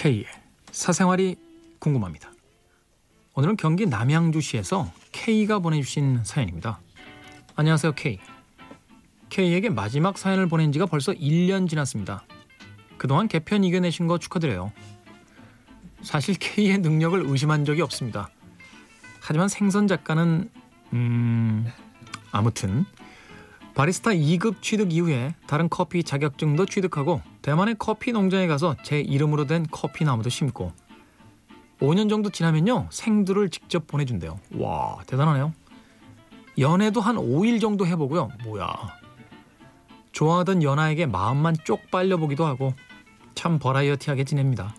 K의 사생활이 궁금합니다. 오늘은 경기 남양주시에서 K가 보내주신 사연입니다. 안녕하세요 K. K에게 마지막 사연을 보낸 지가 벌써 1년 지났습니다. 그동안 개편 이겨내신 거 축하드려요. 사실 K의 능력을 의심한 적이 없습니다. 하지만 생선 작가는 음 아무튼 바리스타 2급 취득 이후에 다른 커피 자격증도 취득하고 대만의 커피 농장에 가서 제 이름으로 된 커피 나무도 심고 5년 정도 지나면요 생두를 직접 보내준대요. 와 대단하네요. 연애도 한 5일 정도 해보고요. 뭐야 좋아하던 연하에게 마음만 쪽 빨려보기도 하고 참 버라이어티하게 지냅니다.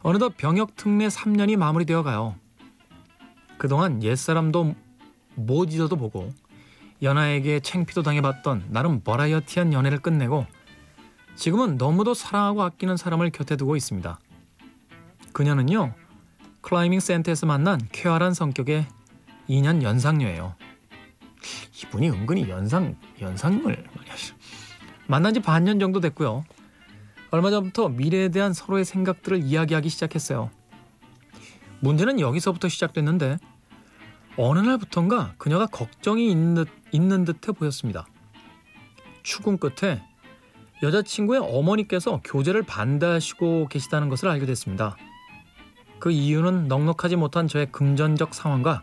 어느덧 병역 특례 3년이 마무리되어 가요. 그동안 옛사람도 못 잊어도 보고 연하에게 챙피도 당해봤던 나름 버라이어티한 연애를 끝내고 지금은 너무도 사랑하고 아끼는 사람을 곁에 두고 있습니다. 그녀는요 클라이밍 센터에서 만난 쾌활한 성격의 2년 연상녀예요. 이분이 은근히 연상 연상을 많이 하시. 만난 지 반년 정도 됐고요. 얼마 전부터 미래에 대한 서로의 생각들을 이야기하기 시작했어요. 문제는 여기서부터 시작됐는데 어느 날부턴가 그녀가 걱정이 있는, 듯, 있는 듯해 보였습니다. 추궁 끝에 여자친구의 어머니께서 교제를 반대하시고 계시다는 것을 알게 됐습니다. 그 이유는 넉넉하지 못한 저의 금전적 상황과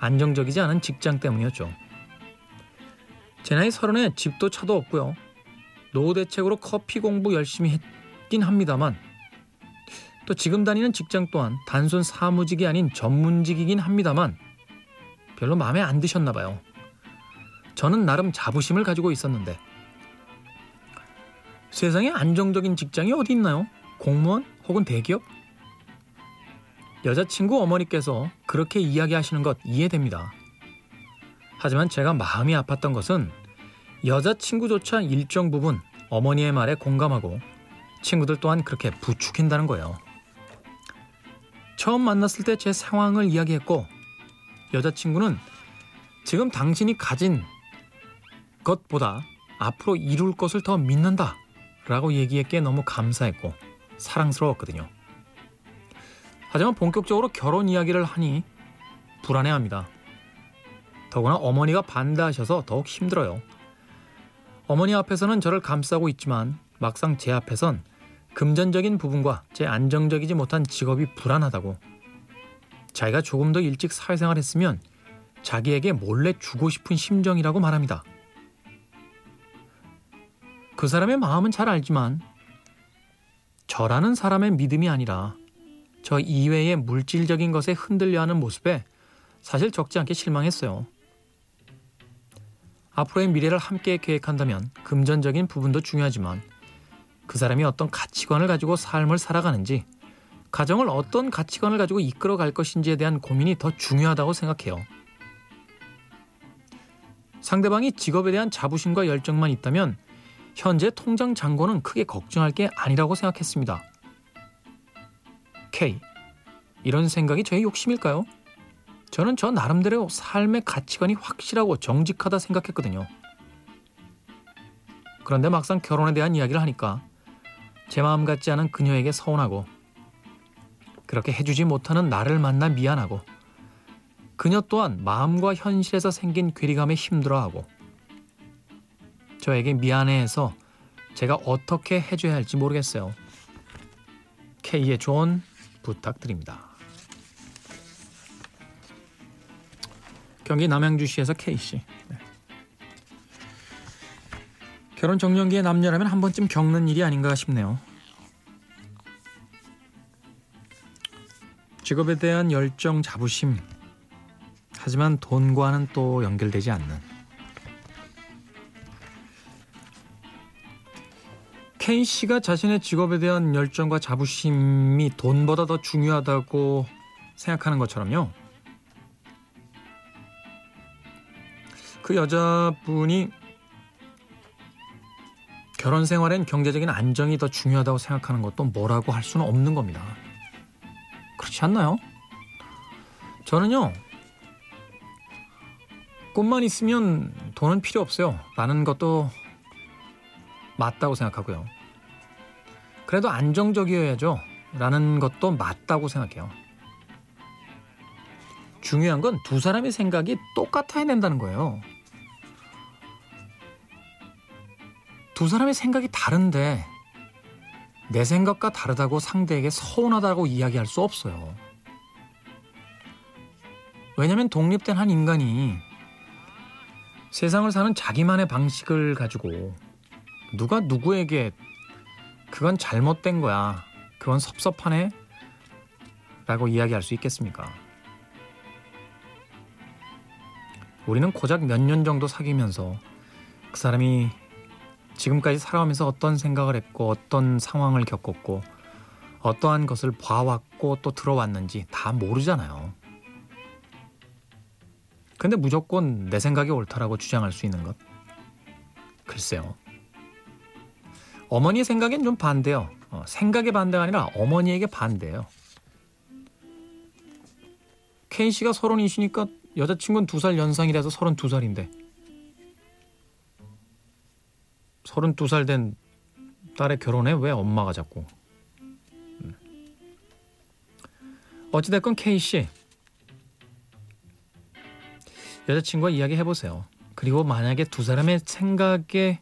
안정적이지 않은 직장 때문이었죠. 제 나이 서른에 집도 차도 없고요. 노후 대책으로 커피 공부 열심히 했긴 합니다만 또 지금 다니는 직장 또한 단순 사무직이 아닌 전문직이긴 합니다만 별로 마음에 안 드셨나 봐요. 저는 나름 자부심을 가지고 있었는데 세상에 안정적인 직장이 어디 있나요? 공무원 혹은 대기업? 여자친구 어머니께서 그렇게 이야기하시는 것 이해됩니다. 하지만 제가 마음이 아팠던 것은 여자친구조차 일정 부분 어머니의 말에 공감하고 친구들 또한 그렇게 부추긴다는 거예요. 처음 만났을 때 제 상황을 이야기했고 여자친구는 지금 당신이 가진 것보다 앞으로 이룰 것을 더 믿는다 라고 얘기했기에 너무 감사했고 사랑스러웠거든요. 하지만 본격적으로 결혼 이야기를 하니 불안해합니다. 더구나 어머니가 반대하셔서 더욱 힘들어요. 어머니 앞에서는 저를 감싸고 있지만 막상 제 앞에선 금전적인 부분과 제 안정적이지 못한 직업이 불안하다고 자기가 조금 더 일찍 사회생활 했으면 자기에게 몰래 주고 싶은 심정이라고 말합니다. 그 사람의 마음은 잘 알지만 저라는 사람의 믿음이 아니라 저 이외의 물질적인 것에 흔들려 하는 모습에 사실 적지 않게 실망했어요. 앞으로의 미래를 함께 계획한다면 금전적인 부분도 중요하지만 그 사람이 어떤 가치관을 가지고 삶을 살아가는지 가정을 어떤 가치관을 가지고 이끌어 갈 것인지에 대한 고민이 더 중요하다고 생각해요. 상대방이 직업에 대한 자부심과 열정만 있다면 현재 통장 잔고는 크게 걱정할 게 아니라고 생각했습니다. K. 이런 생각이 저의 욕심일까요? 저는 저 나름대로 삶의 가치관이 확실하고 정직하다 생각했거든요. 그런데 막상 결혼에 대한 이야기를 하니까 제 마음 같지 않은 그녀에게 서운하고 그렇게 해주지 못하는 나를 만나 미안하고 그녀 또한 마음과 현실에서 생긴 괴리감에 힘들어하고 저에게 미안해해서 제가 어떻게 해줘야 할지 모르겠어요. K의 조언 부탁드립니다. 경기 남양주시에서 K씨. 네. 결혼 정년기의 남녀라면 한 번쯤 겪는 일이 아닌가 싶네요. 직업에 대한 열정, 자부심. 하지만 돈과는 또 연결되지 않는. K 씨가 자신의 직업에 대한 열정과 자부심이 돈보다 더 중요하다고 생각하는 것처럼요. 그 여자분이 결혼 생활엔 경제적인 안정이 더 중요하다고 생각하는 것도 뭐라고 할 수는 없는 겁니다. 그렇지 않나요? 저는요, 꿈만 있으면 돈은 필요 없어요. 라는 것도 맞다고 생각하고요. 그래도 안정적이어야죠. 라는 것도 맞다고 생각해요. 중요한 건 두 사람의 생각이 똑같아야 된다는 거예요. 두 사람의 생각이 다른데 내 생각과 다르다고 상대에게 서운하다고 이야기할 수 없어요. 왜냐하면 독립된 한 인간이 세상을 사는 자기만의 방식을 가지고 누가 누구에게 그건 잘못된 거야. 그건 섭섭하네. 라고 이야기할 수 있겠습니까? 우리는 고작 몇 년 정도 사귀면서 그 사람이 지금까지 살아오면서 어떤 생각을 했고 어떤 상황을 겪었고 어떠한 것을 봐왔고 또 들어왔는지 다 모르잖아요. 근데 무조건 내 생각이 옳다라고 주장할 수 있는 것? 글쎄요. 어머니의 생각엔 좀 반대요. 어, 생각의 반대가 아니라 어머니에게 반대예요. 케인 씨가 서른이시니까 여자친구는 두 살 연상이라서 서른두 살인데 서른두 살 된 딸의 결혼에 왜 엄마가 자꾸 음. 어찌됐건 K 씨 여자친구와 이야기해 보세요. 그리고 만약에 두 사람의 생각의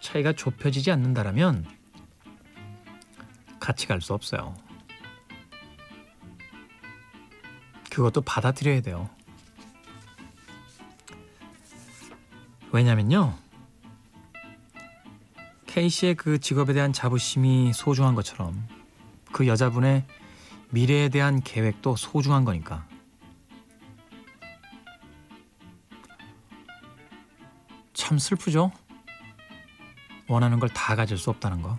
차이가 좁혀지지 않는다라면 같이 갈 수 없어요. 그것도 받아들여야 돼요. 왜냐면요. K 씨의 그 직업에 대한 자부심이 소중한 것처럼 그 여자분의 미래에 대한 계획도 소중한 거니까. 참 슬프죠? 원하는 걸 다 가질 수 없다는 거.